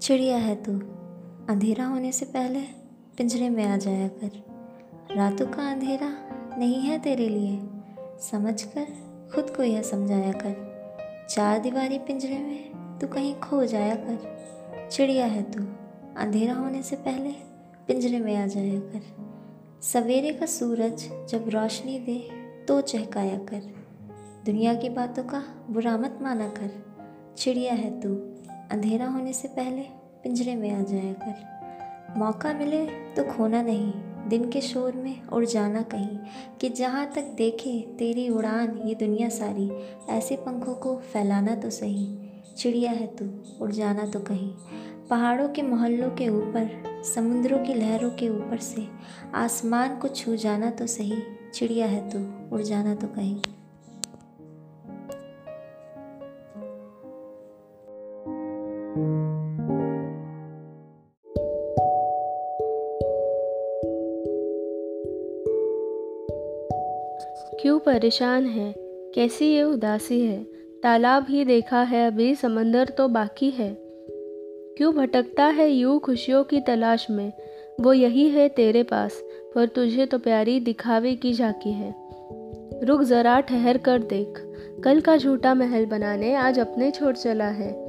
चिड़िया है तू। अंधेरा होने से पहले पिंजरे में आ जाया कर। रातों का अंधेरा नहीं है तेरे लिए। समझ कर खुद को यह समझाया कर। चार दीवारी पिंजरे में तू कहीं खो जाया कर। चिड़िया है तू। अंधेरा होने से पहले पिंजरे में आ जाया कर। सवेरे का सूरज जब रोशनी दे तो चहकाया कर। दुनिया की बातों का बुरा मत माना कर। चिड़िया है तू। अंधेरा होने से पहले पिंजरे में आ जाया कर। मौका मिले तो खोना नहीं, दिन के शोर में उड़ जाना कहीं, कि जहाँ तक देखे तेरी उड़ान ये दुनिया सारी, ऐसे पंखों को फैलाना तो सही, चिड़िया है तू उड़ जाना तो कहीं। पहाड़ों के मोहल्लों के ऊपर, समुद्रों की लहरों के ऊपर से, आसमान को छू जाना तो सही, चिड़िया है तू उड़ जाना तो कहीं। क्यों परेशान है? कैसी ये उदासी है? तालाब ही देखा है, अभी समंदर तो बाकी है। क्यों भटकता है यूँ खुशियों की तलाश में? वो यही है तेरे पास, पर तुझे तो प्यारी दिखावे की झाकी है। रुक ज़रा ठहर कर देख, कल का झूठा महल बनाने आज अपने छोड़ चला है।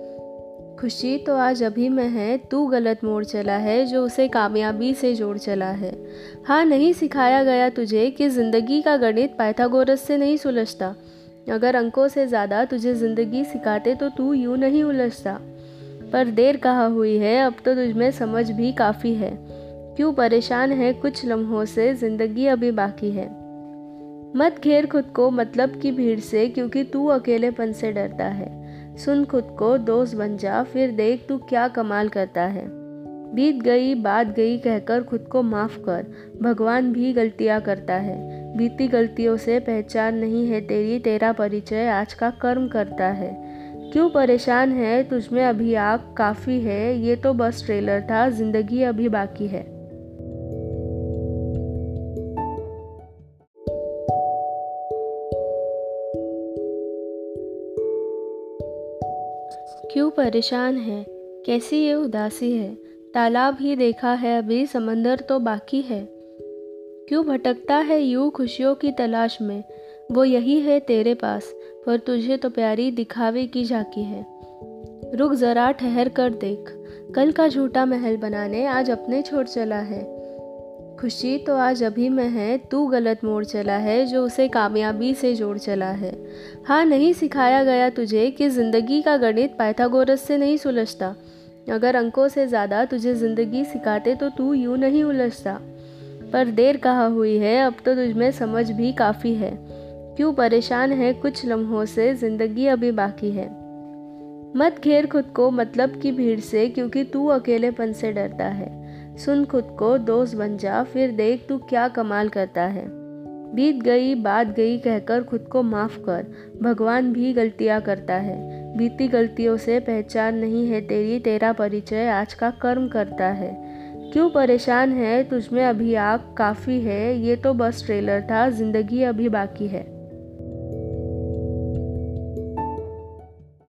खुशी तो आज अभी में है, तू गलत मोड़ चला है, जो उसे कामयाबी से जोड़ चला है। हाँ नहीं सिखाया गया तुझे कि ज़िंदगी का गणित पाइथागोरस से नहीं सुलझता। अगर अंकों से ज़्यादा तुझे ज़िंदगी सिखाते तो तू यूँ नहीं उलझता। पर देर कहाँ हुई है, अब तो तुझमें समझ भी काफ़ी है। क्यों परेशान है कुछ लम्हों से, ज़िंदगी अभी बाकी है। मत घेर खुद को मतलब की भीड़ से, क्योंकि तू अकेलेपन से डरता है। सुन खुद को, दोस्त बन जा, फिर देख तू क्या कमाल करता है। बीत गई, बात गई कहकर खुद को माफ़ कर। भगवान भी गलतियाँ करता है। बीती गलतियों से पहचान नहीं है तेरी, तेरा परिचय आज का कर्म करता है। क्यों परेशान है? तुझमें अभी आग काफ़ी है। ये तो बस ट्रेलर था, ज़िंदगी अभी बाकी है। क्यों परेशान है? कैसी ये उदासी है? तालाब ही देखा है, अभी समंदर तो बाकी है। क्यों भटकता है यूँ खुशियों की तलाश में? वो यही है तेरे पास, पर तुझे तो प्यारी दिखावे की झाकी है। रुक ज़रा ठहर कर देख। कल का झूठा महल बनाने आज अपने छोड़ चला है। खुशी तो आज अभी में है, तू गलत मोड़ चला है, जो उसे कामयाबी से जोड़ चला है। हाँ नहीं सिखाया गया तुझे कि ज़िंदगी का गणित पाइथागोरस से नहीं सुलझता। अगर अंकों से ज़्यादा तुझे ज़िंदगी सिखाते तो तू यूँ नहीं उलझता। पर देर कहाँ हुई है, अब तो तुझमें समझ भी काफ़ी है। क्यों परेशान है कुछ लम्हों से, ज़िंदगी अभी बाकी है। मत घेर खुद को मतलब की भीड़ से, क्योंकि तू अकेलेपन से डरता है। सुन खुद को, दोस्त बन जा, फिर देख तू क्या कमाल करता है। बीत गई, बात गई कहकर खुद को माफ़ कर। भगवान भी गलतियाँ करता है। बीती गलतियों से पहचान नहीं है तेरी, तेरा परिचय आज का कर्म करता है। क्यों परेशान है? तुझमें अभी आग काफ़ी है। ये तो बस ट्रेलर था, ज़िंदगी अभी बाकी है।